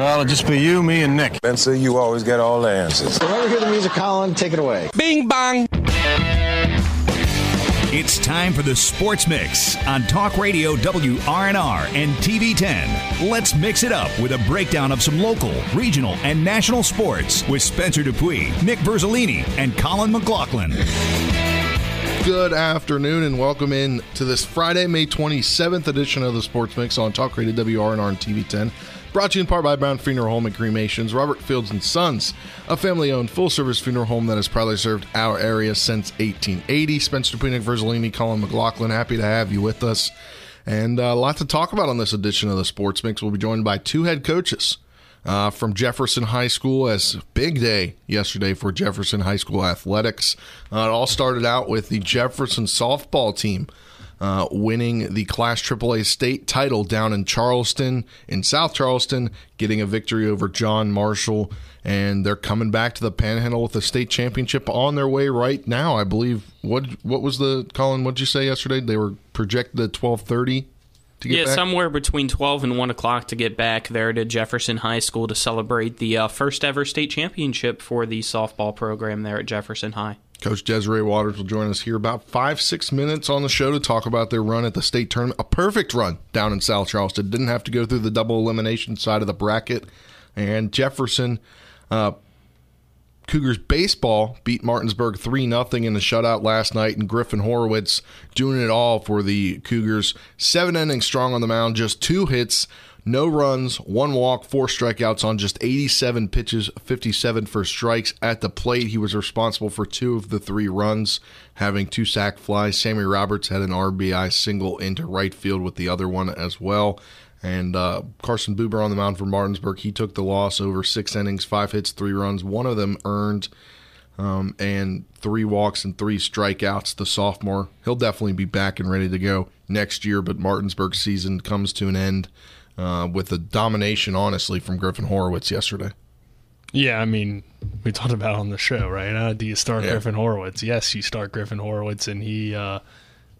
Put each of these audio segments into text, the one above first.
Well, it'll just be you, me, and Nick. Spencer, you always get all the answers. Whenever you hear the music, Colin, take it away. Bing bong. It's time for the Sports Mix on Talk Radio WRNR and TV10. Let's mix it up with a breakdown of some local, regional, and national sports with Spencer Dupuy, Nick Verzolini, and Colin McLaughlin. Good afternoon and welcome in to this Friday, May 27th edition of the Sports Mix on Talk Radio WRNR and TV10. Brought to you in part by Brown Funeral Home and Cremations, Robert Fields and Sons, a family-owned full-service funeral home that has proudly served our area since 1880. Spencer Dupuy Nick, Verzolini, Colin McLaughlin, happy to have you with us. And uh, a lot to talk about on this edition of the Sports Mix. We'll be joined by two head coaches uh, from Jefferson High School as big day yesterday for Jefferson High School athletics. Uh, it all started out with the Jefferson softball team uh, winning the Class AAA state title down in Charleston, in South Charleston, getting a victory over John Marshall. And they're coming back to the Panhandle with the state championship on their way right now. I believe. What what was the Colin? What did you say yesterday? They were projected at twelve thirty. yeah, back? Yeah, somewhere between 12 and 1 o'clock to get back there to Jefferson High School to celebrate the uh, first ever state championship for the softball program there at Jefferson High. Coach Desiree Waters will join us here about five, six minutes on the show to talk about their run at the state tournament. A perfect run down in South Charleston. Didn't have to go through the double elimination side of the bracket. And Jefferson, uh, Cougars baseball beat Martinsburg 3 0 in a shutout last night, and Griffin Horowitz doing it all for the Cougars. Seven innings strong on the mound, just two hits, no runs, one walk, four strikeouts on just 87 pitches, 57 for strikes at the plate. He was responsible for two of the three runs, having two sac flies. Sammy Roberts had an RBI single into right field with the other one as well. And uh, Carson Buber on the mound for Martinsburg, he took the loss over six innings, five hits, three runs, one of them earned, um, and three walks and three strikeouts. The sophomore, he'll definitely be back and ready to go next year. But Martinsburg's season comes to an end uh, with the domination, honestly, from Griffin Horowitz yesterday. Yeah, I mean, we talked about on the show, right? Uh, do you start Yeah. Griffin Horowitz? Yes, you start Griffin Horowitz, and he uh,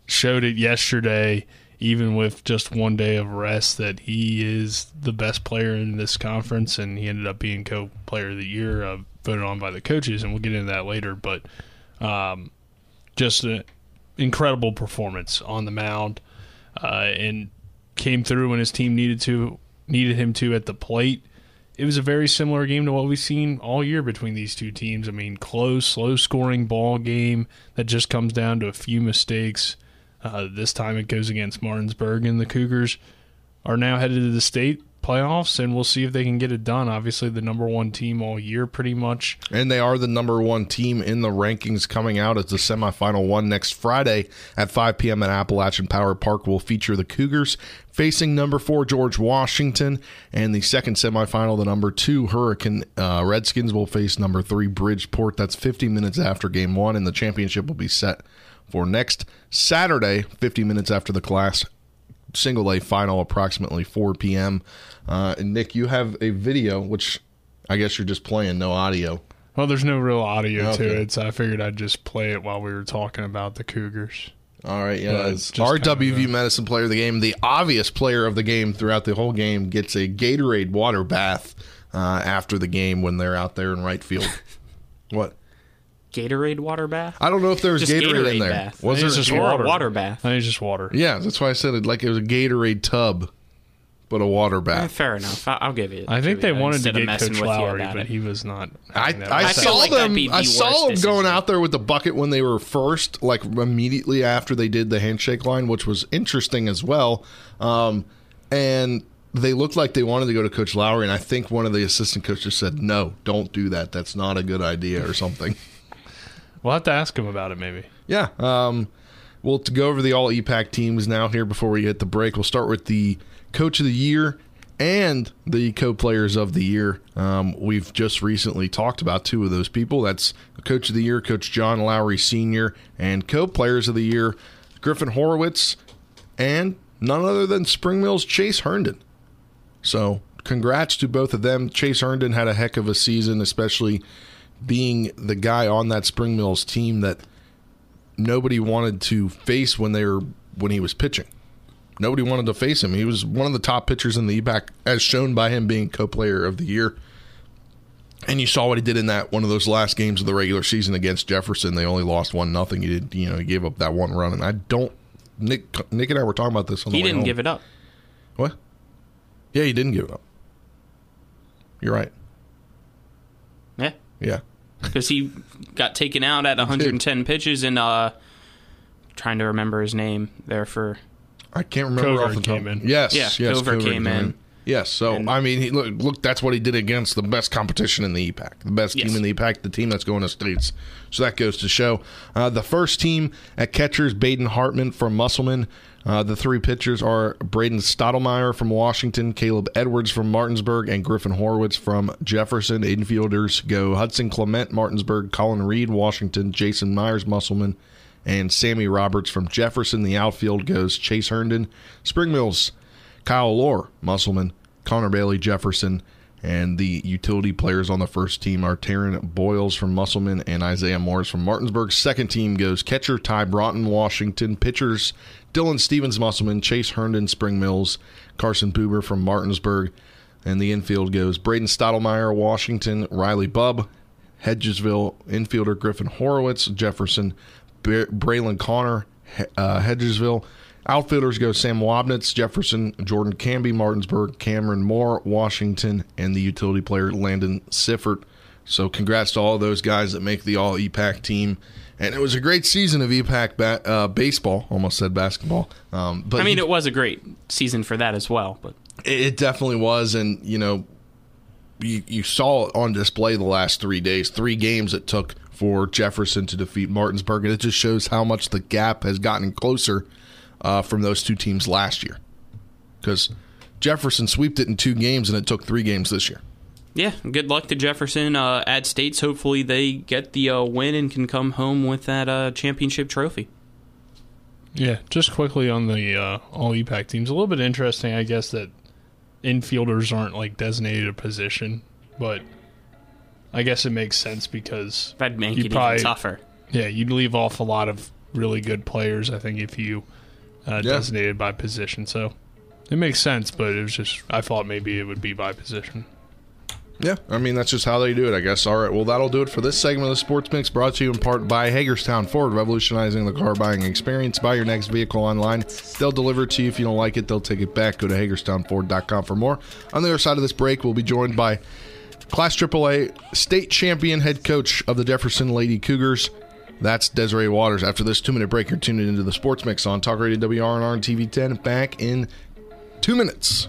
showed it yesterday, even with just one day of rest, that he is the best player in this conference, and he ended up being co-player of the year, uh, voted on by the coaches, and we'll get into that later. But um, just an incredible performance on the mound, uh, and came through when his team needed to needed him to at the plate it was a very similar game to what we've seen all year between these two teams. I mean, close, slow scoring ball game that just comes down to a few mistakes. Uh, this time it goes against Martinsburg, and the Cougars are now headed to the state playoffs, and we'll see if they can get it done. Obviously, the number one team all year, pretty much. And they are the number one team in the rankings coming out as the semifinal one next Friday at 5 p.m. at Appalachian Power Park will feature the Cougars facing number four George Washington, and the second semifinal, the number two Hurricane uh, Redskins will face number three Bridgeport. That's 50 minutes after game one, and the championship will be set for next Saturday, 50 minutes after the class single A final, approximately 4 p.m. Uh, and Nick, you have a video, which I guess you're just playing, no audio. Well, there's no real audio Okay. to it, so I figured I'd just play it while we were talking about the Cougars. All right, yeah. Just kind RWV of Medicine Player of the Game, the obvious player of the game throughout the whole game, gets a Gatorade water bath uh, after the game when they're out there in right field. what? Gatorade water bath? I don't know if there was Just Gatorade, in there. bath. Was there? just water. water bath? I think it's just water. yeah, that's why I said it like it was a Gatorade tub, but a water Eh, bath. fair enough. I- I'll give you. I think they wanted to get Coach with Lowery, but it. he was not. I, having that I, saw like them. the I saw them decision. going out there with the bucket when they were first, like immediately after they did the handshake line, which was interesting as well. Um, and they looked like they wanted to go to Coach Lowery, and I think one of the assistant coaches said, "No, don't do that. That's not a good idea," or something. We'll have to ask him about it, maybe. Yeah. Um, well, to go over the all EPAC teams now here before we hit the break, we'll start with the coach of the year and the co players of the year. Um, we've just recently talked about two of those people. That's coach of the year, Coach John Lowery Sr., and co players of the year, Griffin Horowitz, and none other than Spring Mills Chase Herndon. So, congrats to both of them. Chase Herndon had a heck of a season, especially being the guy on that Spring Mills team that nobody wanted to face when they were when he was pitching. nobody wanted to face him. He was one of the top pitchers in the EPAC, as shown by him being co-player of the year. And you saw what he did in that one of those last games of the regular season against Jefferson. They only lost one nothing. He did, you know, he gave up that one run, and I don't. Nick, Nick and I were talking about this on the He didn't home. give it up. What? Yeah, he didn't give it up. You're right. Yeah. Yeah. Because he got taken out at 110 pitches and uh trying to remember his name there for I can't remember Cover off the top. came in. Yes, Yeah, yes, Cover came in. Yes, so And- I mean, he, look, look, that's what he did against the best competition in the EPAC, the best Yes. team in the EPAC, the team that's going to states. So that goes to show. Uh, the first team at catchers, Baden Hartman from Musselman. Uh, the three pitchers are Braden Stottlemyre from Washington, Caleb Edwards from Martinsburg, and Griffin Horowitz from Jefferson. Infielders go Hudson Clement, Martinsburg, Colin Reed, Washington, Jason Myers, Musselman, and Sammy Roberts from Jefferson. The outfield goes Chase Herndon, Spring Mills, Kyle Lohr, Musselman, Connor Bailey, Jefferson, and the utility players on the first team are Taryn Boyles from Musselman and Isaiah Morris from Martinsburg. Second team goes catcher Ty Broughton, Washington. Pitchers Dylan Stevens, Musselman, Chase Herndon, Spring Mills, Carson Buber from Martinsburg. And the infield goes Braden Stottlemyre, Washington, Riley Bubb, Hedgesville, infielder Griffin Horowitz, Jefferson, Bra- Braylon Connor, uh, Hedgesville. Outfielders go Sam Wabnitz, Jefferson, Jordan Camby, Martinsburg, Cameron Moore, Washington, and the utility player Landon Siffert. So congrats to all those guys that make the All EPAC team. And it was a great season of EPAC ba- uh, baseball. Almost said basketball, um, but I mean it was a great season for that as well but it it definitely was, and you know, you you saw it on display the last three days, three games it took for Jefferson to defeat Martinsburg, and it just shows how much the gap has gotten closer uh, from those two teams last year. Because Jefferson swept it in two games, and it took three games this year. Yeah good luck to Jefferson uh at States hopefully they get the uh, win and can come home with that uh championship trophy Yeah, just quickly on the uh, all EPAC teams. A little bit interesting, I guess, that infielders aren't like designated a position, but I guess it makes sense because that'd make you it probably- even tougher yeah, you'd leave off a lot of really good players. I think if you uh, Yeah. designated by position, so it makes sense. But it was just I thought maybe it would be by position. Yeah, I mean that's just how they do it, I guess. All right, well that'll do it for this segment of the Sports Mix, brought to you in part by Hagerstown Ford, revolutionizing the car buying experience. Buy your next vehicle online; they'll deliver it to you. If you don't like it, they'll take it back. Go to HagerstownFord.com for more. On the other side of this break, we'll be joined by Class AAA state champion head coach of the Jefferson Lady Cougars. That's Desiree Waters. After this two-minute break, you're tuned into the Sports Mix on Talk Radio WRNR and TV 10. Back in two minutes.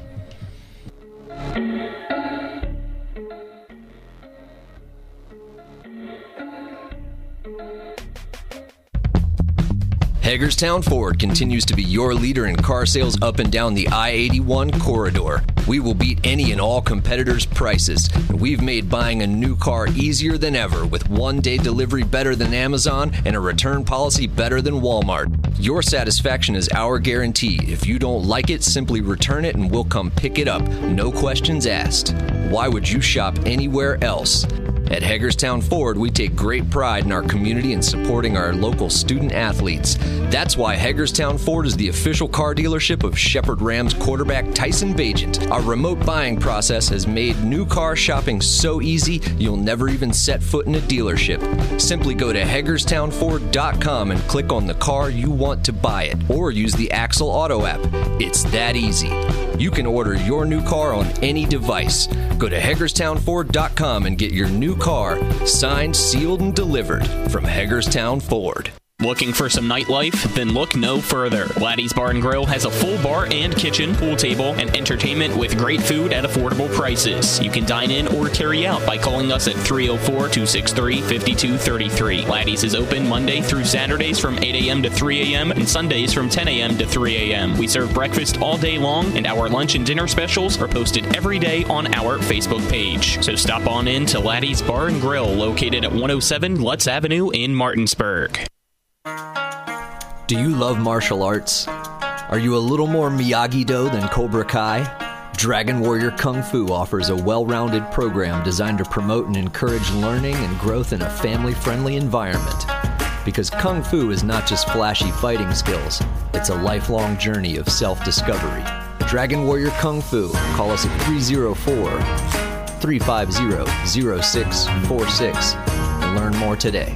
Hagerstown Ford continues to be your leader in car sales up and down the I 81 corridor. We will beat any and all competitors' prices. We've made buying a new car easier than ever with one day delivery better than Amazon and a return policy better than Walmart. Your satisfaction is our guarantee. If you don't like it, simply return it and we'll come pick it up. No questions asked. Why would you shop anywhere else? At Hagerstown Ford, we take great pride in our community and supporting our local student athletes. That's why Hagerstown Ford is the official car dealership of Shepherd Rams quarterback Tyson Bagent. Our remote buying process has made new car shopping so easy you'll never even set foot in a dealership. Simply go to HagerstownFord.com and click on the car you want to buy it, or use the Axle Auto app. It's that easy. You can order your new car on any device. Go to HagerstownFord.com and get your new car signed, sealed, and delivered from Hagerstown Ford. Looking for some nightlife? Then look no further. Laddie's Bar and Grill has a full bar and kitchen, pool table, and entertainment with great food at affordable prices. You can dine in or carry out by calling us at 304 263 5233. Laddie's is open Monday through Saturdays from 8 a.m. to 3 a.m. and Sundays from 10 a.m. to 3 a.m. We serve breakfast all day long, and our lunch and dinner specials are posted every day on our Facebook page. So stop on in to Laddie's Bar and Grill, located at 107 Lutz Avenue in Martinsburg. Do you love martial arts? Are you a little more Miyagi Do than Cobra Kai? Dragon Warrior Kung Fu offers a well rounded program designed to promote and encourage learning and growth in a family friendly environment. Because Kung Fu is not just flashy fighting skills, It's a lifelong journey of self discovery. Dragon Warrior Kung Fu. Call us at 304 350 0646 and learn more today.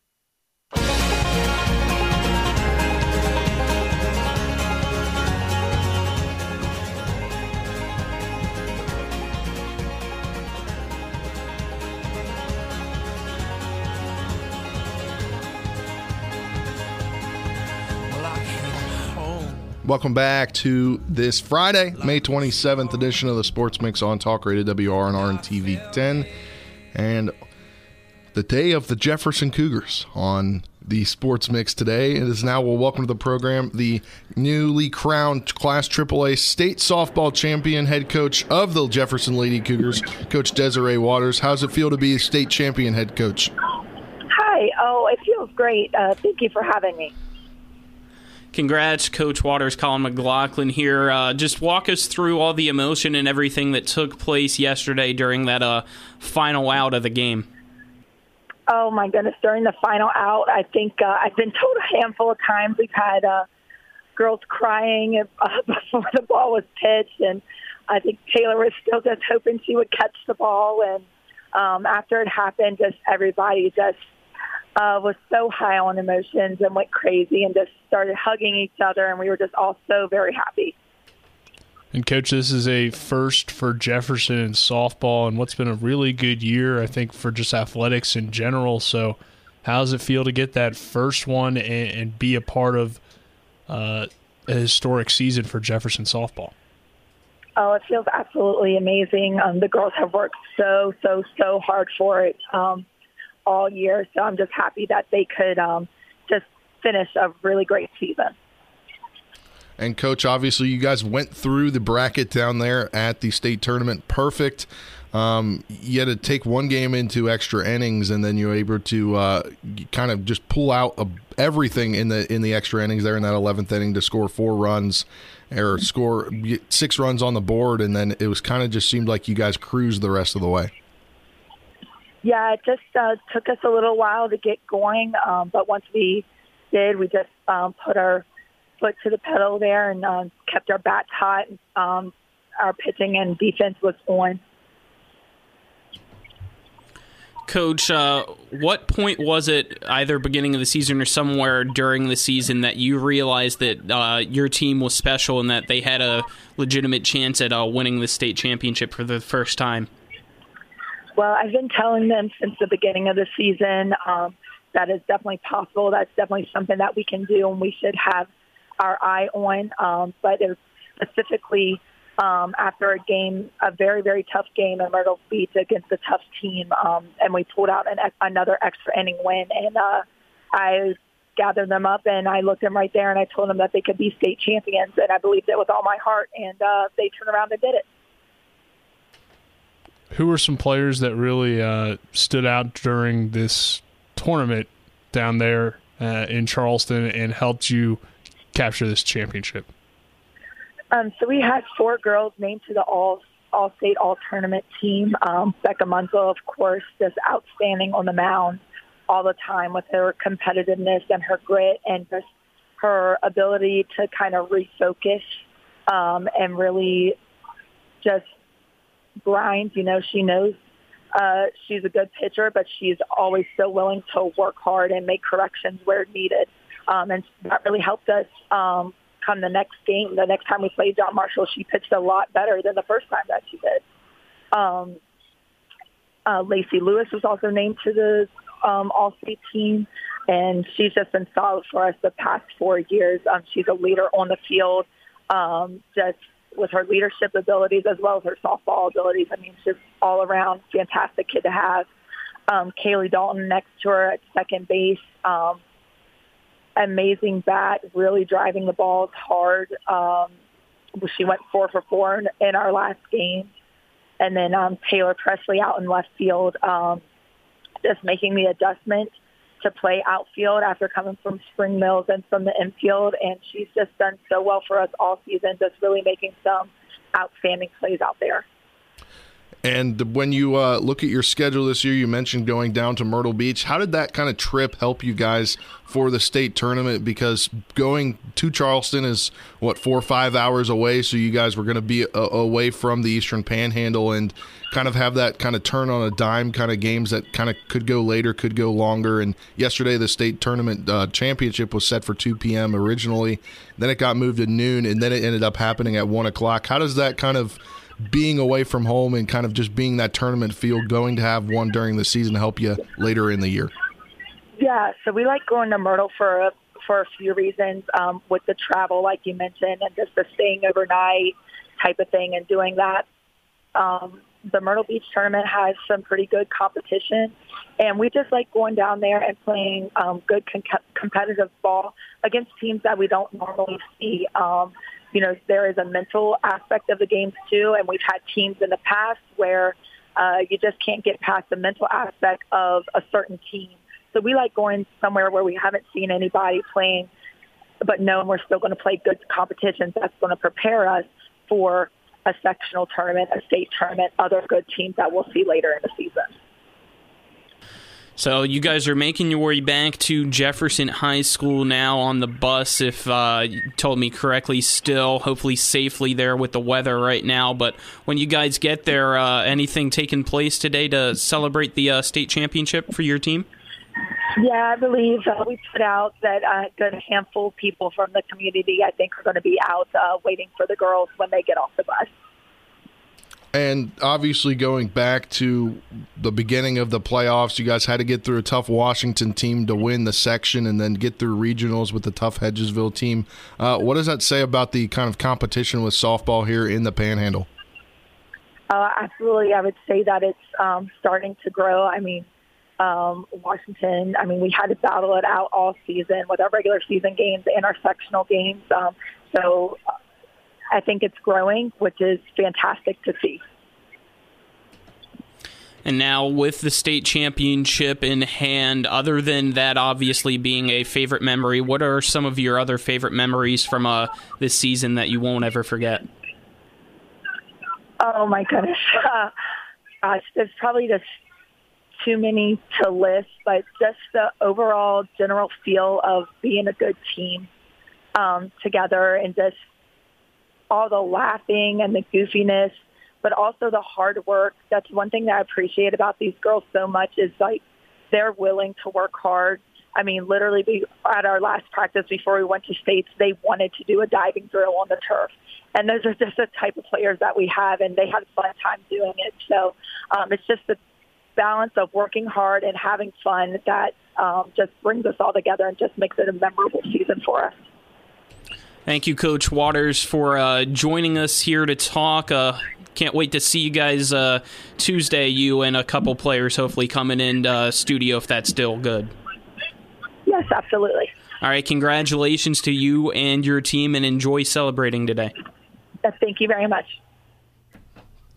Welcome back to this Friday, May 27th edition of the Sports Mix on Talk Radio WRNR and TV 10. And the day of the Jefferson Cougars on the Sports Mix today. It is now, well, welcome to the program, the newly crowned Class AAA state softball champion head coach of the Jefferson Lady Cougars, Coach Desiree Waters. How's it feel to be a state champion head coach? Hi. Oh, it feels great. Uh, thank you for having me. Congrats, Coach Waters. Colin McLaughlin here. Uh, just walk us through all the emotion and everything that took place yesterday during that uh, final out of the game. Oh my goodness! During the final out, I think uh, I've been told a handful of times we've had uh, girls crying uh, before the ball was pitched, and I think Taylor was still just hoping she would catch the ball. And um, after it happened, just everybody just uh, was so high on emotions and went crazy and just started hugging each other, and we were just all so very happy. And coach, this is a first for Jefferson in softball, and what's been a really good year, I think, for just athletics in general. So, how does it feel to get that first one and, and be a part of uh, a historic season for Jefferson softball? Oh, it feels absolutely amazing. Um, the girls have worked so, so, so hard for it. Um, all year. So I'm just happy that they could um, just finish a really great season. And coach, obviously, you guys went through the bracket down there at the state tournament perfect. Um, you had to take one game into extra innings, and then you were able to uh, kind of just pull out a, everything in the in the extra innings there in that eleventh inning to score four runs or score six runs on the board, and then it was kind of just seemed like you guys cruised the rest of the way. Yeah, it just uh, took us a little while to get going, um, but once we did, we just um, put our foot to the pedal there and uh, kept our bats hot. Um, our pitching and defense was on. Coach, uh, what point was it, either beginning of the season or somewhere during the season, that you realized that uh, your team was special and that they had a legitimate chance at uh, winning the state championship for the first time? Well, I've been telling them since the beginning of the season um, that is definitely possible. That's definitely something that we can do and we should have our eye on. Um, but specifically um, after a game, a very, very tough game in Myrtle Beach against a tough team, um, and we pulled out an, another extra inning win. And uh, I gathered them up and I looked them right there and I told them that they could be state champions. And I believed it with all my heart. And uh, they turned around and did it who were some players that really uh, stood out during this tournament down there uh, in Charleston and helped you capture this championship? Um, so we had four girls named to the all all state all tournament team. Um, Becca Munzel, of course, just outstanding on the mound all the time with her competitiveness and her grit and just her ability to kind of refocus um, and really just grind. You know, she knows uh, she's a good pitcher, but she's always so willing to work hard and make corrections where needed. Um, and that really helped us um, come the next game. The next time we played John Marshall, she pitched a lot better than the first time that she did. Um, uh, Lacey Lewis was also named to the um, All-State team, and she's just been solid for us the past four years. Um, she's a leader on the field, um, just with her leadership abilities as well as her softball abilities. I mean, she's all around fantastic kid to have. Um, Kaylee Dalton next to her at second base. Um, amazing bat, really driving the balls hard. Um, she went four for four in, in our last game. And then um, Taylor Presley out in left field, um, just making the adjustment to play outfield after coming from Spring Mills and from the infield. And she's just done so well for us all season, just really making some outstanding plays out there. And when you uh, look at your schedule this year, you mentioned going down to Myrtle Beach. How did that kind of trip help you guys for the state tournament? Because going to Charleston is what four or five hours away, so you guys were going to be a- uh, away from the Eastern Panhandle and kind of have that kind of turn on a dime kind of games that kind of could go later, could go longer. And yesterday, the state tournament uh, championship was set for 2 p.m. originally. Then it got moved to noon, and then it ended up happening at one o'clock. How does that kind of being away from home and kind of just being that tournament field, going to have one during the season help you later in the year? Yeah, so we like going to Myrtle for a, for a few reasons. Um, with the travel, like you mentioned, and just the staying overnight type of thing, and doing that. Um, the Myrtle Beach tournament has some pretty good competition, and we just like going down there and playing um, good con- competitive ball against teams that we don't normally see. Um, you know, there is a mental aspect of the games too, and we've had teams in the past where uh, you just can't get past the mental aspect of a certain team. So we like going somewhere where we haven't seen anybody playing, but know we're still going to play good competitions. That's going to prepare us for a sectional tournament, a state tournament, other good teams that we'll see later in the season. So you guys are making your way back to Jefferson High School now on the bus, if uh, you told me correctly. Still, hopefully safely there with the weather right now. But when you guys get there, uh, anything taking place today to celebrate the uh, state championship for your team? Yeah, I believe uh, we put out that a good handful of people from the community, I think, are going to be out uh, waiting for the girls when they get off the bus. And obviously, going back to the beginning of the playoffs, you guys had to get through a tough Washington team to win the section and then get through regionals with the tough Hedgesville team. Uh, what does that say about the kind of competition with softball here in the Panhandle? Uh, absolutely. I would say that it's um, starting to grow. I mean, um, Washington, I mean, we had to battle it out all season with our regular season games and our sectional games. Um, so I think it's growing, which is fantastic to see. And now, with the state championship in hand, other than that obviously being a favorite memory, what are some of your other favorite memories from uh, this season that you won't ever forget? Oh my goodness, uh, gosh, there's probably just too many to list, but just the overall general feel of being a good team um, together and just all the laughing and the goofiness, but also the hard work. That's one thing that I appreciate about these girls so much is like they're willing to work hard. I mean, literally, we, at our last practice before we went to states, they wanted to do a diving drill on the turf. And those are just the type of players that we have, and they had a fun time doing it. So um, it's just the balance of working hard and having fun that um, just brings us all together and just makes it a memorable season for us. Thank you, Coach Waters, for uh, joining us here to talk. Uh, can't wait to see you guys uh, Tuesday. You and a couple players hopefully coming in uh, studio if that's still good. Yes, absolutely. All right, congratulations to you and your team, and enjoy celebrating today. Thank you very much.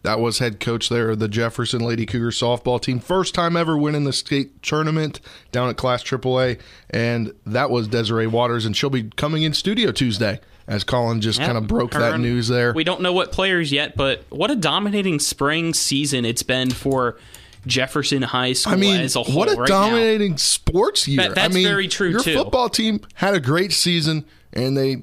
That was head coach there of the Jefferson Lady Cougar softball team. First time ever winning the state tournament down at Class AAA. And that was Desiree Waters, and she'll be coming in studio Tuesday as Colin just Yep, kind of broke that news there. We don't know what players yet, but what a dominating spring season it's been for Jefferson High School I mean, as a whole. what a right now. dominating sports year. That- that's I mean, very true, Your too. football team had a great season, and they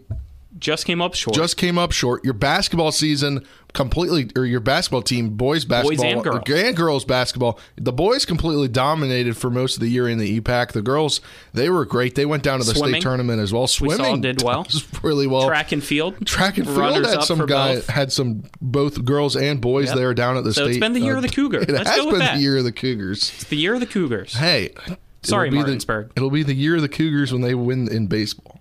Just came up short. just came up short. Your basketball season completely, or your basketball team, boys basketball and girls. and girls basketball. The boys completely dominated for most of the year in the EPAC. The girls, they were great. They went down to the Swimming. state tournament as well. We Swimming saw did well. really well. Track and field. Track and field Runners had some guy both. had some both girls and boys Yep. there down at the So state. it's been the year of uh, the Cougar. It Let's has been that. the year of the Cougars. It's the year of the Cougars. Hey, Sorry, it'll Martinsburg. The, it'll be the year of the Cougars when they win in baseball.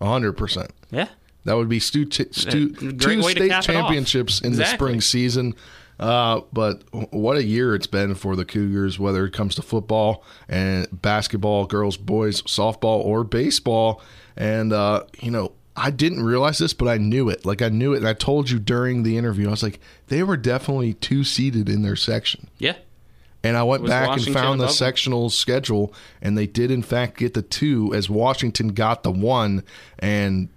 hundred percent. Yeah. That would be stu- stu- two state championships in the spring season. Uh, but what a year it's been for the Cougars, whether it comes to football and basketball, girls, boys, softball, or baseball. And, uh, you know, I didn't realize this, but I knew it. Like, I knew it. And I told you during the interview, I was like, they were definitely two seated in their section. Yeah. And I went back Washington and found the sectional schedule, and they did in fact get the two, as Washington got the one, and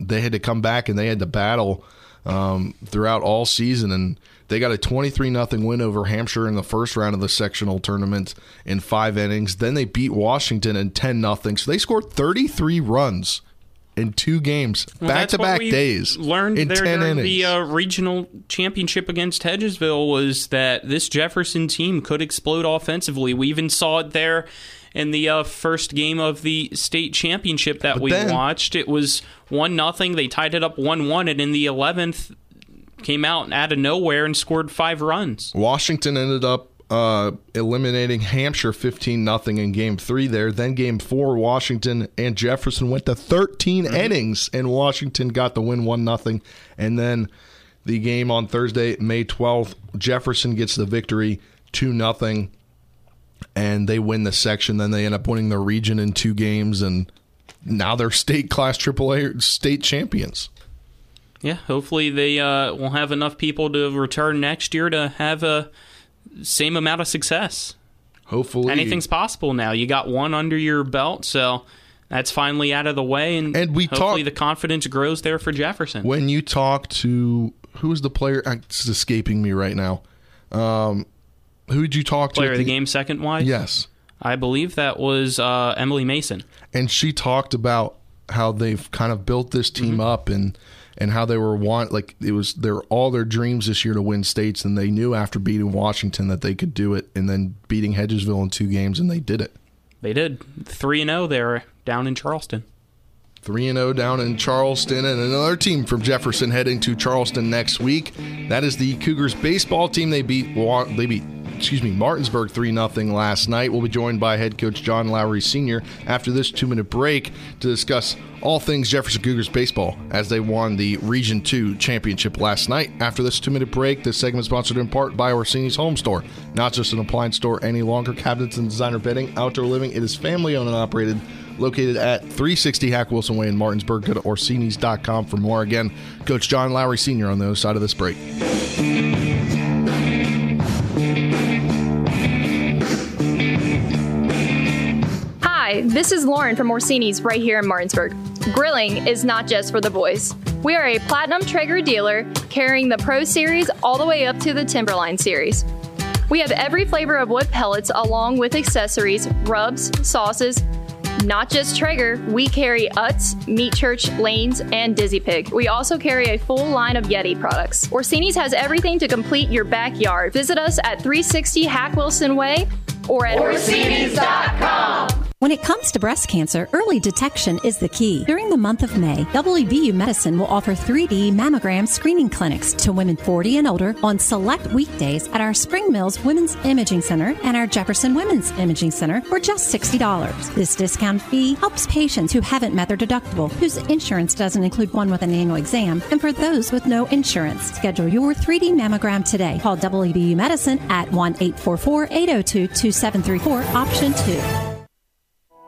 they had to come back and they had to battle um, throughout all season, and they got a 23 nothing win over Hampshire in the first round of the sectional tournament in five innings. Then they beat Washington in 10 nothing. So they scored 33 runs in two games, Well, back to back days. Learned in there 10 during innings. the uh, regional championship against Hedgesville was that this Jefferson team could explode offensively. We even saw it there in the uh, first game of the state championship that But we then- watched. It was one nothing. They tied it up one one, and in the eleventh came out out of nowhere and scored five runs. Washington ended up uh, eliminating Hampshire 15 nothing in game three there. Then game four, Washington and Jefferson went to 13 Mm-hmm. innings, and Washington got the win 1 nothing. And then the game on Thursday, May 12th, Jefferson gets the victory 2 nothing, and they win the section. Then they end up winning the region in two games, and now they're state class AAA state champions. Yeah, hopefully they uh, will have enough people to return next year to have a same amount of success. Hopefully, anything's possible now. You got one under your belt, so that's finally out of the way, and, And we hopefully talk- the confidence grows there for Jefferson. when you talk to who's the player uh, it's escaping me right now um who did you talk to Player of the game, second wise. yes I believe that was uh, Emily Mason. and she talked about how they've kind of built this team up and and how they were want like it was their all their dreams this year to win states and they knew after beating Washington that they could do it and then beating Hedgesville in two games and they did it They did three and zero there down in Charleston. 3 and 0 down in Charleston and another team from Jefferson heading to Charleston next week. That is the Cougars baseball team. They beat they beat excuse me, Martinsburg 3 0 last night. We'll be joined by head coach John Lowery Sr. after this 2-minute break to discuss all things Jefferson Cougars baseball as they won the Region 2 championship last night. After this 2-minute break, this segment is sponsored in part by Orsini's Home Store. Not just an appliance store any longer, cabinets and designer bedding, outdoor living. It is family owned and operated located at 360 Hack Wilson Way in Martinsburg. Go to Orsini's.com for more. Again, Coach John Lowery Sr. on the other side of this break. Hi, this is Lauren from Orsini's right here in Martinsburg. Grilling is not just for the boys. We are a Platinum Traeger dealer carrying the Pro Series all the way up to the Timberline Series. We have every flavor of wood pellets along with accessories, rubs, sauces. Not just Traeger, we carry Utz, Meat Church, Lanes, and Dizzy Pig. We also carry a full line of Yeti products. Orsini's has everything to complete your backyard. Visit us at 360 Hack Wilson Way or at Orsini's.com. When it comes to breast cancer, early detection is the key. During the month of May, WVU Medicine will offer 3D mammogram screening clinics to women 40 and older on select weekdays at our Spring Mills Women's Imaging Center and our Jefferson Women's Imaging Center for just $60. This discount fee helps patients who haven't met their deductible, whose insurance doesn't include one with an annual exam, and for those with no insurance. Schedule your 3D mammogram today. Call WVU Medicine at 1 844 802 2734, option 2.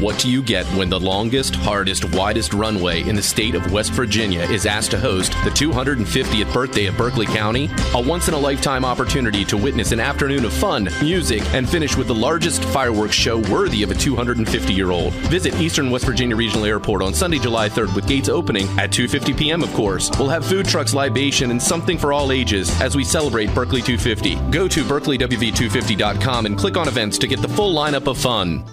What do you get when the longest, hardest, widest runway in the state of West Virginia is asked to host the 250th birthday of Berkeley County? A once in a lifetime opportunity to witness an afternoon of fun, music, and finish with the largest fireworks show worthy of a 250 year old. Visit Eastern West Virginia Regional Airport on Sunday, July 3rd with gates opening at 2:50 p.m. of course. We'll have food trucks, libation, and something for all ages as we celebrate Berkeley 250. Go to berkeleyw250.com and click on events to get the full lineup of fun.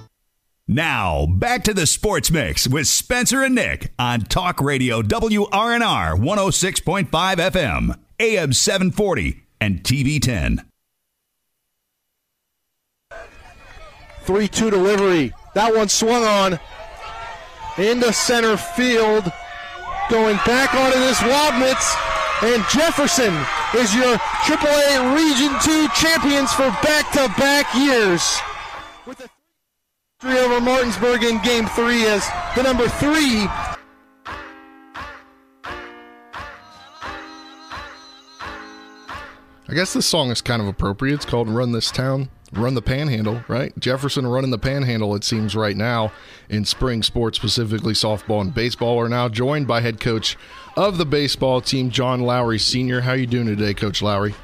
Now, back to the Sports Mix with Spencer and Nick on Talk Radio WRNR 106.5 FM, AM 740, and TV 10. 3 2 delivery. That one swung on into center field. Going back onto this Wabnitz. And Jefferson is your AAA Region 2 champions for back to back years. With a three over Martinsburg in game three as the number three I guess this song is kind of appropriate. It's called Run This Town, Run the Panhandle, right? Jefferson running the Panhandle, it seems, right now in spring sports, specifically softball and baseball. We're now joined by head coach of the baseball team, John Lowery Sr. How are you doing today, Coach Lowery?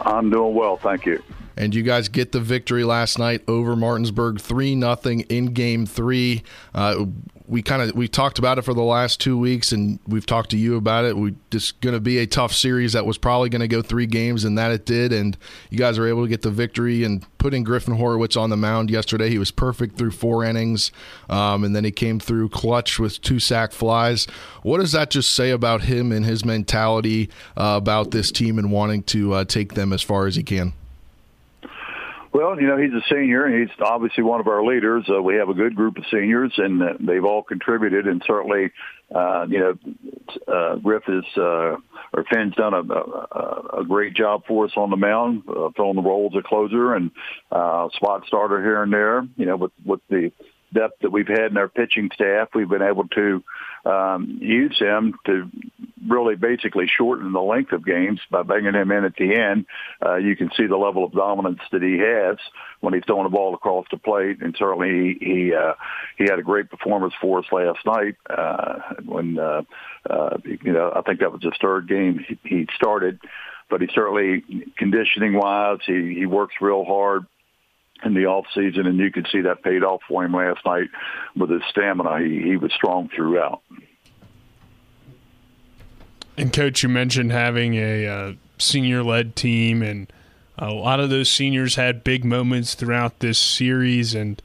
I'm doing well, thank you. And you guys get the victory last night over Martinsburg, three nothing in Game Three. Uh, we kind of we talked about it for the last two weeks, and we've talked to you about it. We just going to be a tough series that was probably going to go three games, and that it did. And you guys were able to get the victory and putting Griffin Horowitz on the mound yesterday. He was perfect through four innings, um, and then he came through clutch with two sac flies. What does that just say about him and his mentality uh, about this team and wanting to uh, take them as far as he can? Well, you know, he's a senior, and he's obviously one of our leaders. Uh, we have a good group of seniors, and uh, they've all contributed. And certainly, uh, you know, uh, Griff is uh, or Finn's done a, a, a great job for us on the mound, uh, filling the role as a closer and uh, spot starter here and there. You know, with with the depth that we've had in our pitching staff, we've been able to um, use him to really basically shorten the length of games by bringing him in at the end. Uh, you can see the level of dominance that he has when he's throwing the ball across the plate, and certainly he he, uh, he had a great performance for us last night uh, when uh, uh, you know I think that was his third game he, he started. But he certainly, conditioning wise, he, he works real hard in the off season, and you could see that paid off for him last night with his stamina. He he was strong throughout. And coach, you mentioned having a uh, senior-led team, and a lot of those seniors had big moments throughout this series, and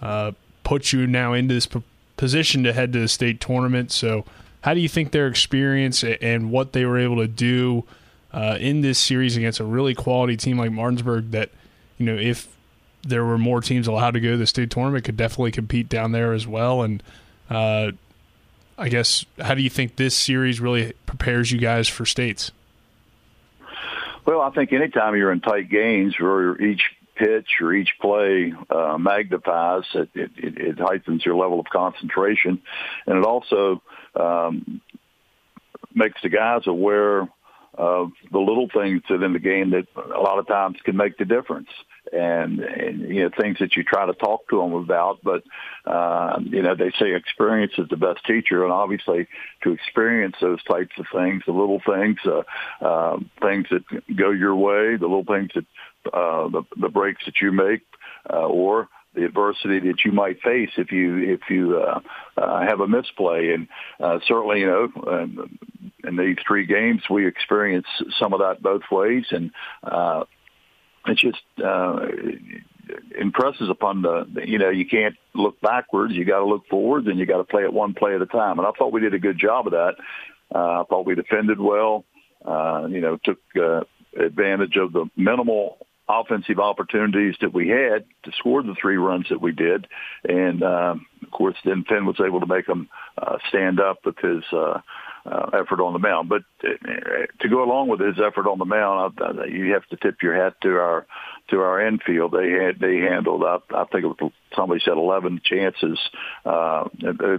uh, put you now into this position to head to the state tournament. So, how do you think their experience and what they were able to do uh, in this series against a really quality team like Martinsburg? That you know, if there were more teams allowed to go to the state tournament, could definitely compete down there as well. And uh, I guess, how do you think this series really prepares you guys for states? Well, I think anytime you're in tight games where each pitch or each play uh, magnifies, it, it, it heightens your level of concentration, and it also um, makes the guys aware of the little things that in the game that a lot of times can make the difference and, and you know things that you try to talk to them about. But uh, you know they say experience is the best teacher, and obviously to experience those types of things, the little things, uh, uh, things that go your way, the little things that uh, the, the breaks that you make, uh, or the adversity that you might face if you if you uh, uh, have a misplay, and uh, certainly you know um, in these three games we experienced some of that both ways, and uh, it just uh, impresses upon the you know you can't look backwards, you got to look forwards, and you got to play it one play at a time. And I thought we did a good job of that. Uh, I thought we defended well. Uh, you know, took uh, advantage of the minimal offensive opportunities that we had to score the three runs that we did. And, um, of course, then Finn was able to make them uh, stand up with his uh, uh, effort on the mound. But uh, to go along with his effort on the mound, I, you have to tip your hat to our to our infield. They had they handled up. I think it was, somebody said 11 chances. Uh,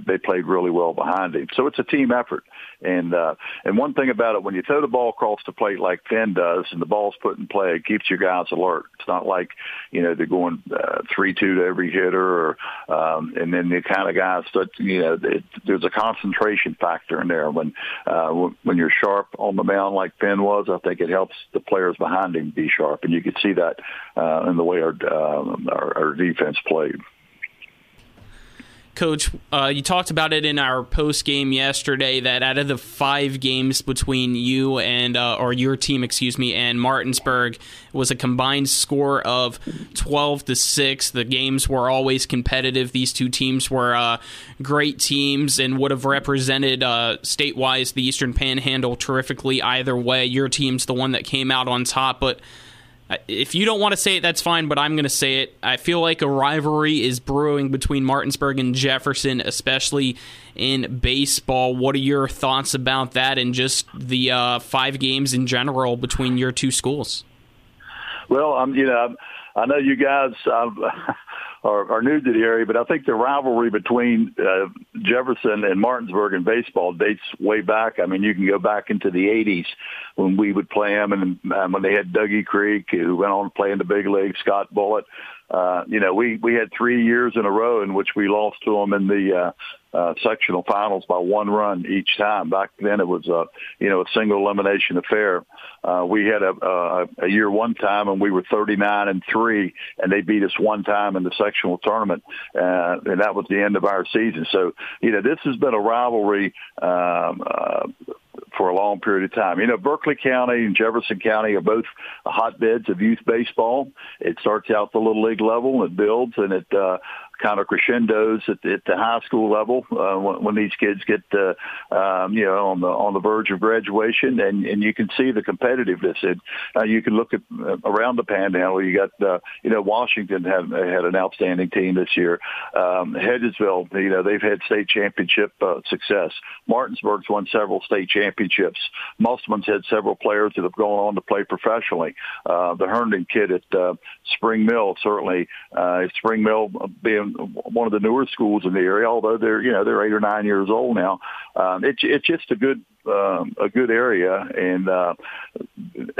they played really well behind him. So it's a team effort. And uh, and one thing about it, when you throw the ball across the plate like Finn does, and the ball's put in play, it keeps your guys alert. It's not like you know they're going uh, three two to every hitter, or um, and then the kind of guys that you know it, there's a concentration factor in there. When uh, when you're sharp on the mound like Finn was, I think it helps the players behind him be sharp, and you could see that uh, in the way our, uh, our our defense played. Coach, uh, you talked about it in our post game yesterday that out of the five games between you and, uh, or your team, excuse me, and Martinsburg was a combined score of 12 to 6. The games were always competitive. These two teams were uh, great teams and would have represented uh, state wise the Eastern Panhandle terrifically either way. Your team's the one that came out on top, but if you don't want to say it, that's fine, but I'm going to say it. I feel like a rivalry is brewing between Martinsburg and Jefferson, especially in baseball. What are your thoughts about that and just the uh, five games in general between your two schools? Well, I'm, you know, I know you guys. are, are new to the area, but I think the rivalry between uh, Jefferson and Martinsburg in baseball dates way back. I mean, you can go back into the '80s when we would play them, and um, when they had Dougie Creek, who went on to play in the big league, Scott Bullett. Uh, you know, we we had three years in a row in which we lost to them in the uh, uh, sectional finals by one run each time. Back then, it was a you know a single elimination affair. Uh, we had a, a, a year one time, and we were 39 and three, and they beat us one time in the sectional tournament, uh, and that was the end of our season. So you know, this has been a rivalry. Um, uh, for a long period of time. You know, Berkeley County and Jefferson County are both hotbeds of youth baseball. It starts out the little league level and it builds and it uh, kind of crescendos at, at the high school level uh, when, when these kids get uh, um, you know on the on the verge of graduation, and and you can see the competitiveness. And uh, you can look at uh, around the Panhandle. You got uh, you know Washington had had an outstanding team this year. Um, Hedgesville, you know they've had state championship uh, success. Martinsburg's won several state championships. Musselman's had several players that have gone on to play professionally. Uh, the Herndon kid at uh, Spring Mill certainly uh, Spring Mill being one of the newer schools in the area, although they're you know they're eight or nine years old now. Um, it's it's just a good um, a good area, and uh,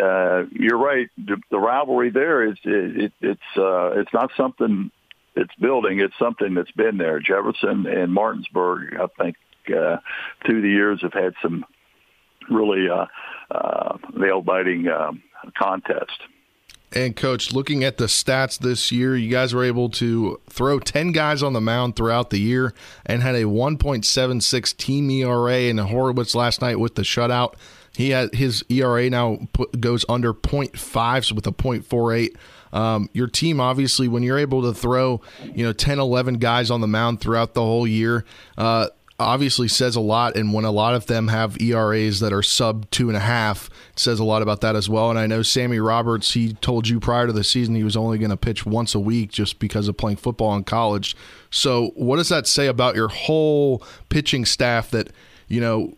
uh, you're right. The, rivalry there is it, it, it's uh, it's not something it's building. It's something that's been there. Jefferson and Martinsburg, I think, uh, through the years have had some really uh, uh, nail biting um, contest. And coach, looking at the stats this year, you guys were able to throw 10 guys on the mound throughout the year and had a 1.76 team ERA and Horowitz last night with the shutout. He had his ERA now put, goes under 0.5 so with a 0.48. Um, your team, obviously, when you're able to throw, you know, 10, 11 guys on the mound throughout the whole year, uh, obviously says a lot. And when a lot of them have ERAs that are sub two and a half, it says a lot about that as well. And I know Sammy Roberts, he told you prior to the season he was only going to pitch once a week just because of playing football in college. So, what does that say about your whole pitching staff that, you know,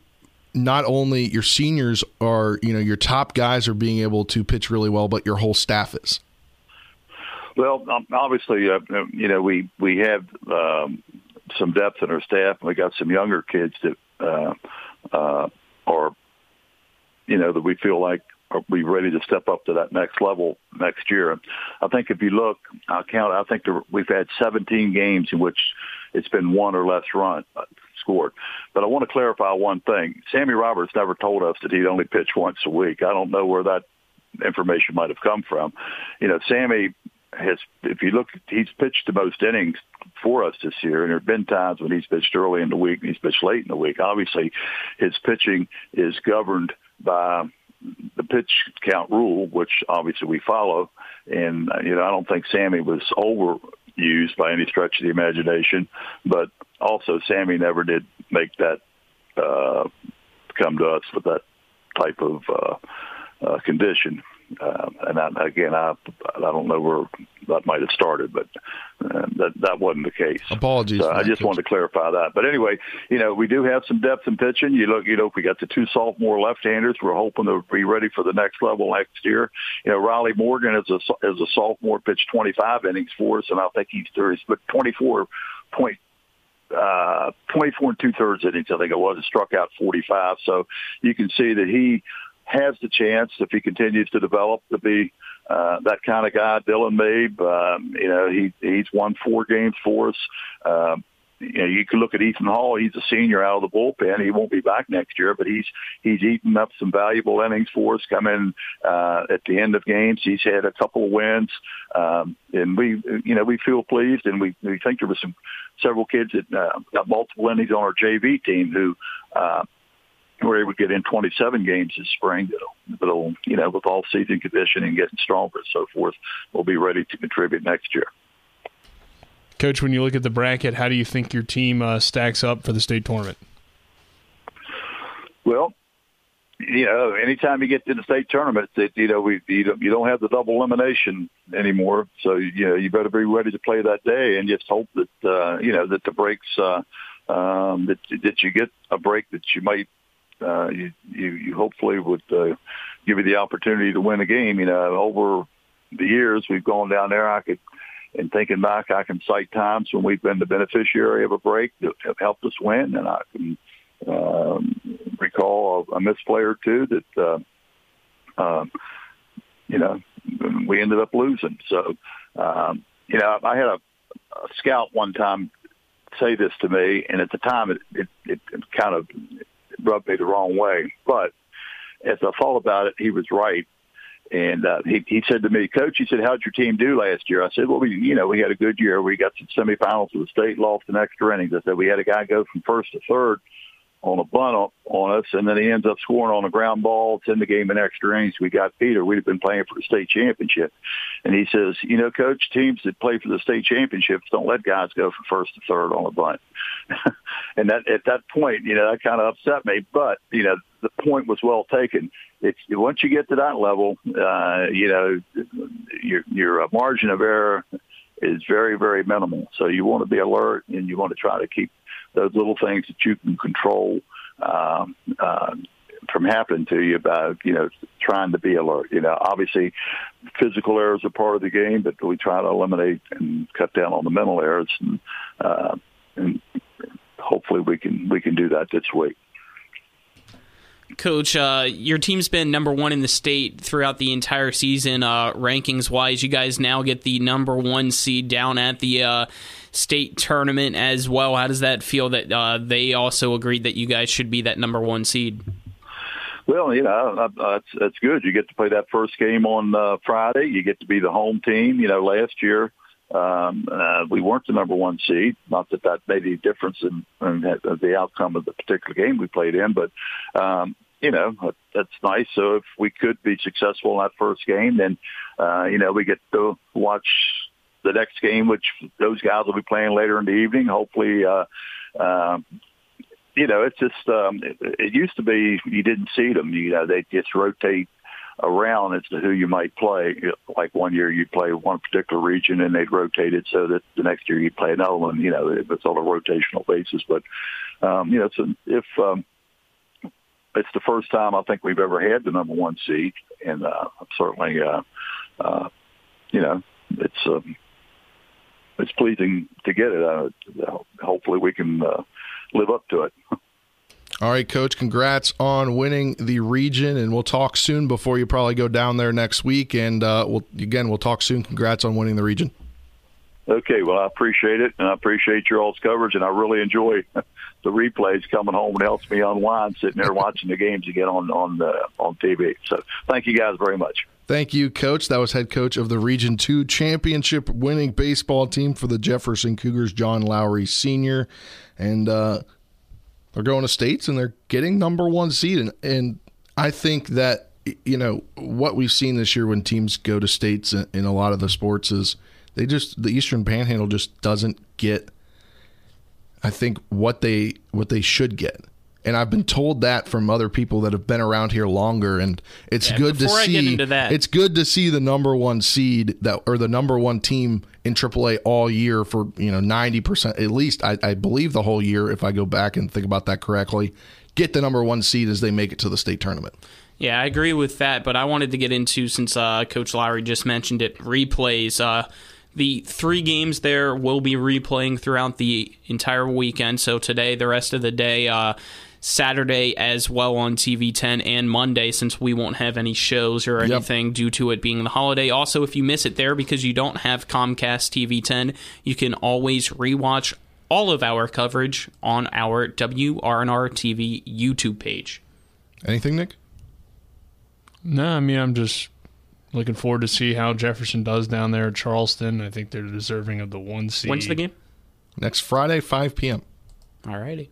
not only your seniors are, you know, your top guys are being able to pitch really well, but your whole staff is? Well, um, obviously, uh, you know, we we have um, some depth in our staff, and we got some younger kids that uh, uh, are, you know, that we feel like are we ready to step up to that next level next year. I think if you look, I count. I think there, we've had 17 games in which it's been one or less run uh, scored. But I want to clarify one thing. Sammy Roberts never told us that he'd only pitch once a week. I don't know where that information might have come from. You know, Sammy has, if you look, he's pitched the most innings for us this year, and there have been times when he's pitched early in the week and he's pitched late in the week. Obviously, his pitching is governed by the pitch count rule, which obviously we follow. And you know, I don't think Sammy was overused by any stretch of the imagination, but also Sammy never did make that uh, come to us with that type of uh, uh, condition. Uh, and I, again, I I don't know where that might have started, but uh, that that wasn't the case. Apologies. So I just wanted to clarify that. But anyway, you know, we do have some depth in pitching. You look, you know, we got the two sophomore left-handers. We're hoping to be ready for the next level next year. You know, Riley Morgan is a as a sophomore pitched 25 innings for us, and I think he's. He's but 24 point uh, 24 and two thirds innings, I think it was, struck out 45. So you can see that he has the chance if he continues to develop to be uh, that kind of guy. Dylan Mabe, um, you know, he he's won four games for us. Um, you know, you can look at Ethan Hall. He's a senior out of the bullpen. He won't be back next year, but he's he's eaten up some valuable innings for us. Coming uh, at the end of games, he's had a couple of wins, um, and we you know we feel pleased, and we we think there was some several kids that uh, got multiple innings on our JV team who. Uh, were able to get in 27 games this spring. That'll, that'll, you know, with all season conditioning getting stronger and so forth, we'll be ready to contribute next year. Coach, when you look at the bracket, how do you think your team uh, stacks up for the state tournament? Well, you know, anytime you get to the state tournament, it, you know, we you don't, you don't have the double elimination anymore. So you know, you better be ready to play that day, and just hope that uh, you know that the breaks uh, um, that that you get a break that you might uh, you, you, you hopefully would uh, give you the opportunity to win a game. You know, over the years we've gone down there. I could and thinking back, I can cite times when we've been the beneficiary of a break that have helped us win, and I can um, recall a, a missed play or two that uh, um, you know we ended up losing. So um, you know, I had a, a scout one time say this to me, and at the time it, it, it kind of rubbed me the wrong way. But as I thought about it, he was right. And uh, he, he said to me, Coach, he said, how'd your team do last year? I said, well, we, you know, we had a good year. We got to the semifinals of the state, lost in extra innings. I said, we had a guy go from first to third on a bunt on, us, and then he ends up scoring on a ground ball. It's in the game in extra innings. We got Peter. We'd have been playing for the state championship. And he says, you know, coach, teams that play for the state championships don't let guys go from first to third on a bunt. and that at that point, you know, that kind of upset me. But you know, the point was well taken. It's once you get to that level, uh, you know, your your margin of error is very very minimal. So you want to be alert and you want to try to keep those little things that you can control um, uh, from happening to you by you know trying to be alert. You know, obviously physical errors are part of the game, but we try to eliminate and cut down on the mental errors, and, uh, and hopefully we can we can do that this week. Coach, uh, your team's been number one in the state throughout the entire season, uh, rankings wise. You guys now get the number one seed down at the uh, state tournament as well. How does that feel that uh, they also agreed that you guys should be that number one seed? Well, you know, that's that's good. You get to play that first game on uh, Friday. You get to be the home team. You know, last year um, uh, we weren't the number one seed. Not that that made any difference in, in the outcome of the particular game we played in, but um, you know that's nice. So if we could be successful in that first game, then uh, you know we get to watch the next game, which those guys will be playing later in the evening. Hopefully, uh, uh, you know, it's just um, it, it used to be you didn't see them. You know, they just rotate around as to who you might play. Like one year you'd play one particular region and they'd rotate it so that the next year you'd play another one. You know, it's on a rotational basis. But um, you know, so if um, it's the first time I think we've ever had the number one seed, and uh, certainly, uh, uh, you know, it's. Um, it's pleasing to get it. Uh, hopefully, we can uh, live up to it. All right, Coach. Congrats on winning the region, and we'll talk soon before you probably go down there next week. And uh, we'll again, we'll talk soon. Congrats on winning the region. Okay, well, I appreciate it, and I appreciate your all's coverage, and I really enjoy the replays coming home. It helps me unwind sitting there watching the games again on on uh, on TV. So, thank you guys very much. Thank you, Coach. That was head coach of the Region 2 championship winning baseball team for the Jefferson Cougars, John Lowery Sr. And uh, they're going to states and they're getting number one seed. And, and I think that, you know, what we've seen this year when teams go to states in, in a lot of the sports is they just, the Eastern Panhandle just doesn't get, I think, what they what they should get and I've been told that from other people that have been around here longer. And it's yeah, good to see. That, it's good to see the number one seed that or the number one team in AAA all year for you know ninety percent at least. I, I believe the whole year, if I go back and think about that correctly, get the number one seed as they make it to the state tournament. Yeah, I agree with that, but I wanted to get into since uh, Coach Lowery just mentioned it, replays. Uh, the three games there will be replaying throughout the entire weekend. So today, the rest of the day, uh, Saturday as well on TV10 and Monday since we won't have any shows or anything yep. due to it being the holiday. Also, if you miss it there because you don't have Comcast TV10, you can always rewatch all of our coverage on our WRNR TV YouTube page. Anything, Nick? No, I mean I'm just looking forward to see how Jefferson does down there at Charleston. I think they're deserving of the one seed. When's the game? Next Friday, 5 p.m. All righty.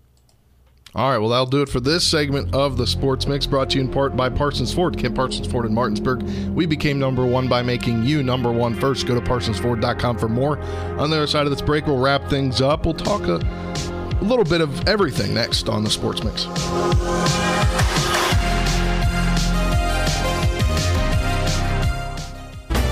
All right, well, that'll do it for this segment of the Sports Mix, brought to you in part by Parsons Ford, Kent Parsons Ford in Martinsburg. We became number one by making you number one first. Go to parsonsford.com for more. On the other side of this break, we'll wrap things up. We'll talk a, a little bit of everything next on the Sports Mix.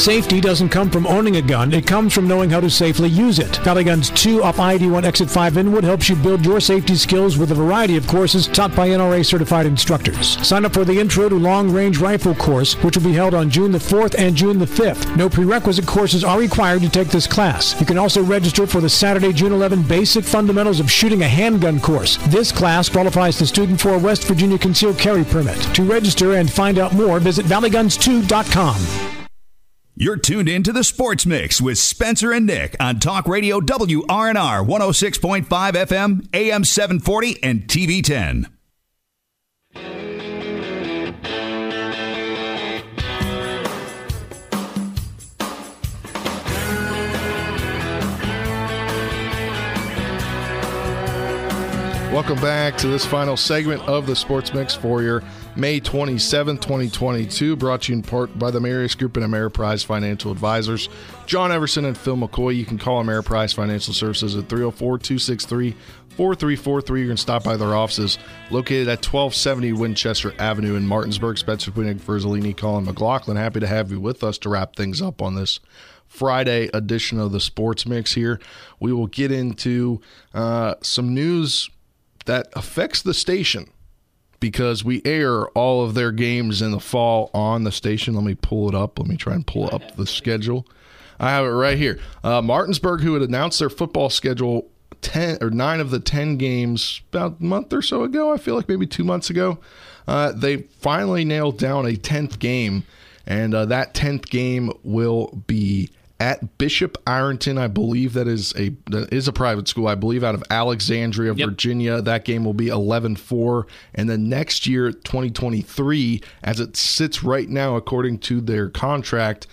Safety doesn't come from owning a gun, it comes from knowing how to safely use it. Valley Guns 2 off ID1 Exit 5 Inwood helps you build your safety skills with a variety of courses taught by NRA certified instructors. Sign up for the Intro to Long Range Rifle course, which will be held on June the 4th and June the 5th. No prerequisite courses are required to take this class. You can also register for the Saturday, June 11 Basic Fundamentals of Shooting a Handgun course. This class qualifies the student for a West Virginia concealed carry permit. To register and find out more, visit valleyguns2.com. You're tuned in to the Sports Mix with Spencer and Nick on Talk Radio WRNR 106.5 FM, AM 740, and TV 10. Welcome back to this final segment of the Sports Mix for your May 27, 2022, brought to you in part by the Marius Group and Ameriprise Financial Advisors. John Everson and Phil McCoy. You can call Ameriprise Financial Services at 304 263 4343. You can stop by their offices located at 1270 Winchester Avenue in Martinsburg. Spencer Quinnick, Verzolini, Colin McLaughlin. Happy to have you with us to wrap things up on this Friday edition of the Sports Mix here. We will get into uh, some news that affects the station because we air all of their games in the fall on the station. Let me pull it up. Let me try and pull up the schedule. I have it right here. Uh, Martinsburg, who had announced their football schedule 10 or 9 of the 10 games about a month or so ago, I feel like maybe 2 months ago, uh, they finally nailed down a 10th game and uh, that 10th game will be at Bishop Ireton. I believe that is a that is a private school. I believe out of Alexandria, Yep. Virginia. That game will be 11-4 and then next year 2023 as it sits right now according to their contract,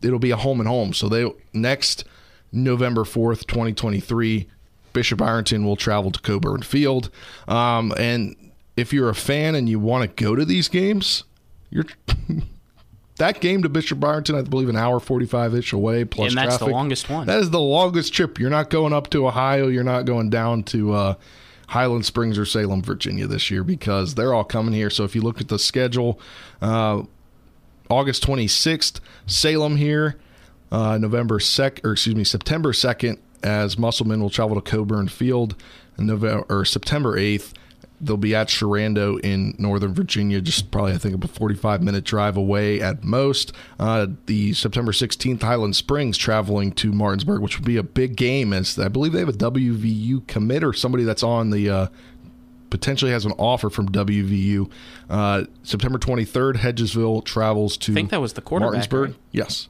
it'll be a home and home. So they next November 4th, 2023, Bishop Ireton will travel to Coburn Field. Um, and if you're a fan and you want to go to these games, you're that game to Bishop Ireton, I believe, an hour forty-five ish away plus. And that's the traffic. longest one. That is the longest trip. You're not going up to Ohio. You're not going down to uh, Highland Springs or Salem, Virginia this year because they're all coming here. So if you look at the schedule, uh, August 26th, Salem here, uh, November 2nd, or excuse me, September 2nd, as Musselman will travel to Coburn Field, November or September 8th. They'll be at Sherando in Northern Virginia, just probably, I think, a 45 minute drive away at most. Uh, the September 16th, Highland Springs traveling to Martinsburg, which would be a big game, as I believe they have a WVU commit or somebody that's on the uh, potentially has an offer from WVU. Uh, September 23rd, Hedgesville travels to I think that was the quarterback, Martinsburg. right? Yes.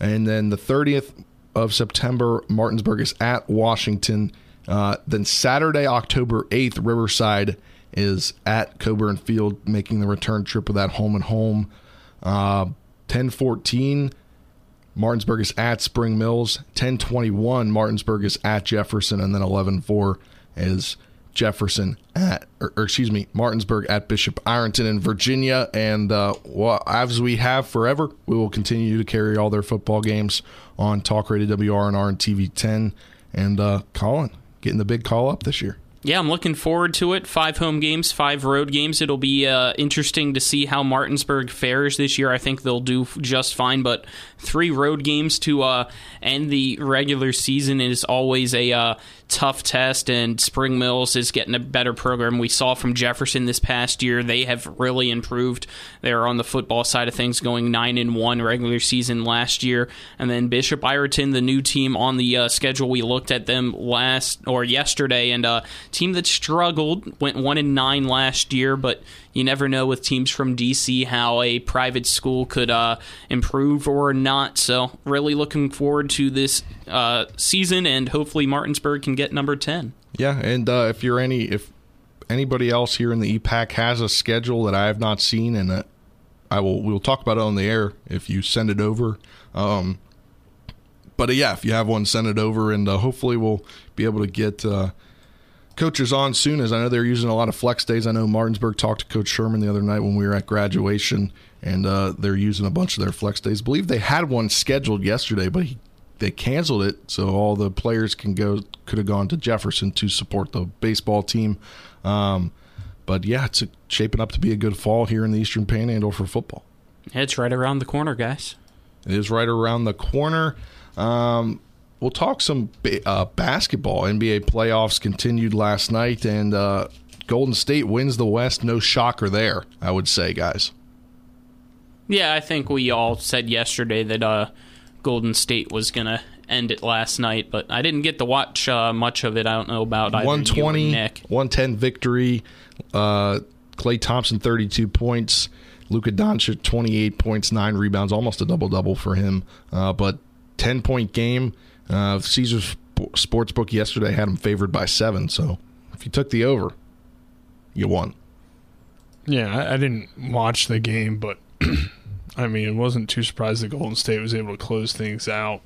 And then the 30th of September, Martinsburg is at Washington. Uh, then Saturday, October 8th, Riverside is at Coburn Field, making the return trip of that home and home. Uh, 1014, Martinsburg is at Spring Mills. 1021, Martinsburg is at Jefferson. And then 11 4 is Jefferson at, or, or, excuse me, Martinsburg at Bishop Ireton in Virginia. And uh, well, as we have forever, we will continue to carry all their football games on Talk Radio WRNR and TV 10. And uh, Colin, getting the big call up this year yeah, I'm looking forward to it. Five home games, five road games. It'll be uh, interesting to see how Martinsburg fares this year. I think they'll do just fine, but three road games to uh, end the regular season is always a uh, tough test, and Spring Mills is getting a better program. We saw from Jefferson this past year; they have really improved. They're on the football side of things, going nine and one regular season last year, and then Bishop Ireton, the new team on the uh, schedule. We looked at them last or yesterday, and a uh, team that struggled went one and nine last year, but you never know with teams from DC how a private school could uh, improve or not. So, really looking forward to this uh, season, and hopefully Martinsburg can get number ten. Yeah, and uh, if you're any if anybody else here in the EPAC has a schedule that I have not seen, and uh, I will we'll talk about it on the air if you send it over. Um, but uh, yeah, if you have one, send it over, and uh, hopefully we'll be able to get coaches on soon as I know they're using a lot of flex days. I know Martinsburg talked to Coach Sherman the other night when we were at graduation, and uh, they're using a bunch of their flex days. I believe they had one scheduled yesterday, but he, they canceled it, so all the players can go could have gone to Jefferson to support the baseball team. Um, but yeah, it's a, shaping up to be a good fall here in the Eastern Panhandle for football. It's right around the corner, guys. It is right around the corner. Um, we'll talk some uh, basketball. NBA playoffs continued last night, and uh, Golden State wins the West. No shocker there, I would say, guys. Yeah, I think we all said yesterday that uh, Golden State was going to end it last night, but I didn't get to watch uh, much of it. I don't know about either 120, Nick. 110 victory. Uh, Klay Thompson, 32 points. Luka Doncic, 28 points, 9 rebounds, almost a double double for him. Uh, but 10 point game. Uh, Caesars Sportsbook yesterday had them favored by seven. So if you took the over, you won. Yeah, I, I didn't watch the game, but I mean, it wasn't too surprised that Golden State was able to close things out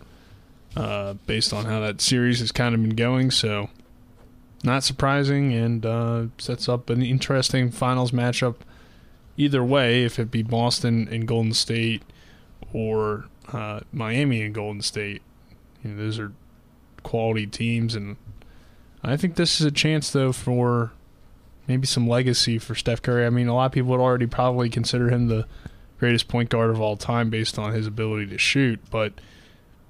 uh, based on how that series has kind of been going. So not surprising and uh, sets up an interesting finals matchup either way, if it be Boston and Golden State or uh, Miami and Golden State. You know, those are quality teams, and I think this is a chance though for maybe some legacy for Steph Curry. I mean, a lot of people would already probably consider him the greatest point guard of all time based on his ability to shoot, but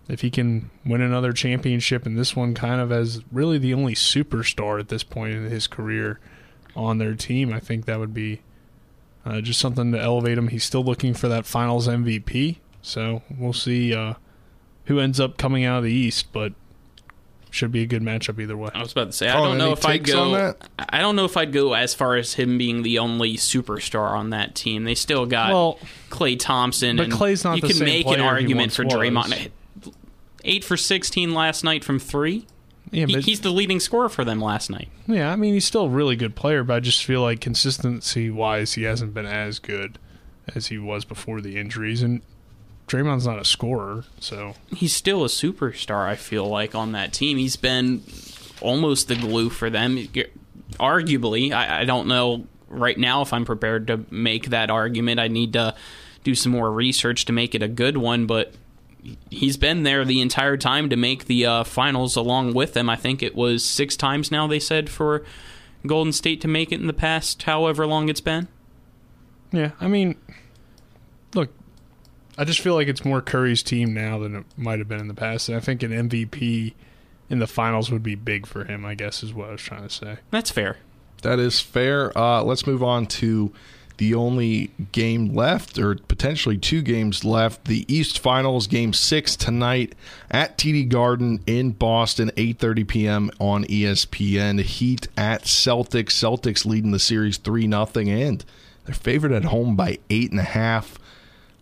if he can win another championship and this one kind of as really the only superstar at this point in his career on their team, I think that would be uh, just something to elevate him. He's still looking for that finals MVP, so we'll see uh, who ends up coming out of the East, but should be a good matchup either way. I was about to say I don't know if I'd go. I don't know if I'd go as far as him being the only superstar on that team. They still got well, Klay Thompson, but Klay's not. You can make an argument for Draymond. Eight for sixteen last night from three. Yeah, he, he's the leading scorer for them last night. Yeah, I mean he's still a really good player, but I just feel like consistency wise, he hasn't been as good as he was before the injuries. And Draymond's not a scorer, so he's still a superstar. I feel like on that team, he's been almost the glue for them. Arguably, I, I don't know right now if I'm prepared to make that argument. I need to do some more research to make it a good one, but he's been there the entire time to make the uh, finals along with them. I think it was six times now they said for Golden State to make it in the past, however long it's been. Yeah, I mean, look, I just feel like it's more Curry's team now than it might have been in the past. And I think an MVP in the finals would be big for him, I guess, is what I was trying to say. That's fair. That is fair. Uh, let's move on to the only game left, or potentially two games left. The East Finals, Game Six tonight at TD Garden in Boston, 8:30 p.m. on ESPN. Heat at Celtics. Celtics leading the series three nothing, and they're favored at home by eight and a half.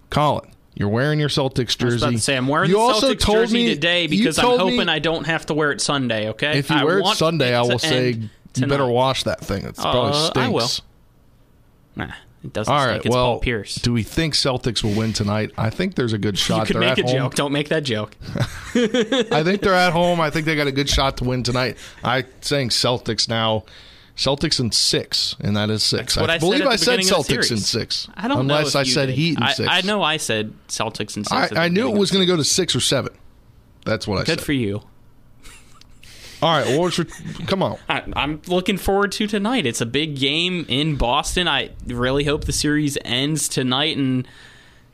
Colin, you're wearing your Celtics jersey. I was about to say I'm wearing you the also Celtics told jersey me, today because I'm hoping I don't have to wear it Sunday. Okay. If you I wear it Sunday, I will say you better wash that thing. It uh, probably stinks. I will. Nah. It doesn't All right. well, Paul Pierce. Do we think Celtics will win tonight? I think there's a good shot. You could make a home. joke. Don't make that joke. I think they're at home. I think they got a good shot to win tonight. I'm saying Celtics now Celtics in six, and that is six. what I said believe I said beginning of the Celtics in six. I don't know. unless I said did. Heat in I, six. I know I said Celtics and six. I, I knew it was going to go to six or seven. That's what I said. Good for you. All right, well, what's your, come on. I, I'm looking forward to tonight. It's a big game in Boston. I really hope the series ends tonight. And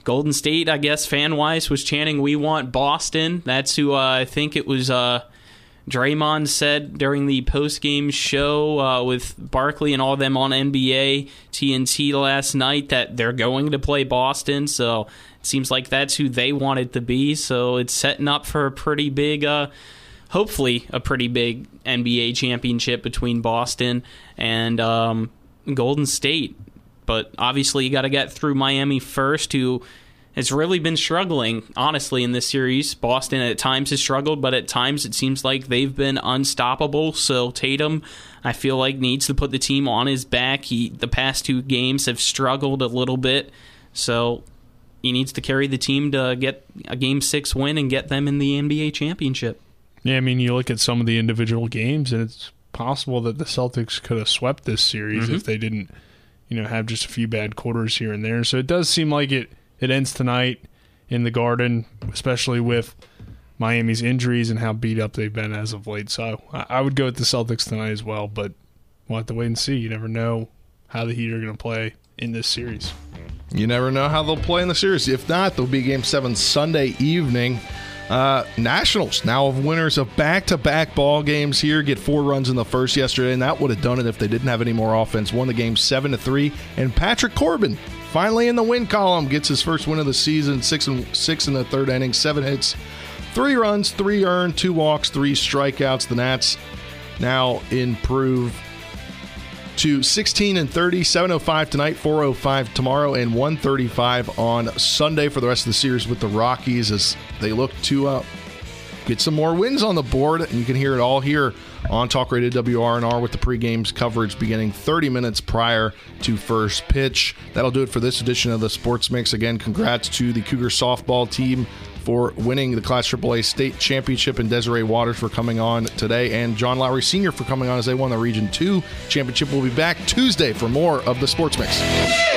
Golden State, I guess, fan wise, was chanting, "We want Boston." That's who uh, I think it was. Uh, Draymond said during the post game show uh, with Barkley and all of them on NBA TNT last night that they're going to play Boston. So it seems like that's who they want it to be. So it's setting up for a pretty big. Uh, hopefully a pretty big NBA championship between Boston and um, Golden State. But obviously, you got to get through Miami first, who has really been struggling, honestly, in this series. Boston at times has struggled, but at times it seems like they've been unstoppable. So Tatum, I feel like, needs to put the team on his back. He the past two games have struggled a little bit, so he needs to carry the team to get a game six win and get them in the NBA championship. Yeah, I mean, you look at some of the individual games, and it's possible that the Celtics could have swept this series Mhm. if they didn't, you know, have just a few bad quarters here and there. So it does seem like it it ends tonight in the Garden, especially with Miami's injuries and how beat up they've been as of late. So I, would go with the Celtics tonight as well, but we'll have to wait and see. You never know how the Heat are going to play in this series. You never know how they'll play in the series. If not, there'll be game seven Sunday evening. Uh, Nationals now of winners of back-to-back ball games here get four runs in the first yesterday, and that would have done it if they didn't have any more offense. Won the game seven to three, and Patrick Corbin finally in the win column gets his first win of the season. Six and six in the third inning, seven hits, three runs, three earned, two walks, three strikeouts. The Nats now improve to 16 and 30 705 tonight 405 tomorrow and 135 on sunday for the rest of the series with the rockies as they look to uh, get some more wins on the board and you can hear it all here on talk radio wrnr with the pre-games coverage beginning 30 minutes prior to first pitch that'll do it for this edition of the sports mix again congrats to the cougar softball team for winning the Class AAA state championship and Desire Waters for coming on today and John Lowery Sr. for coming on as they won the Region 2 championship. We'll be back Tuesday for more of the Sports Mix.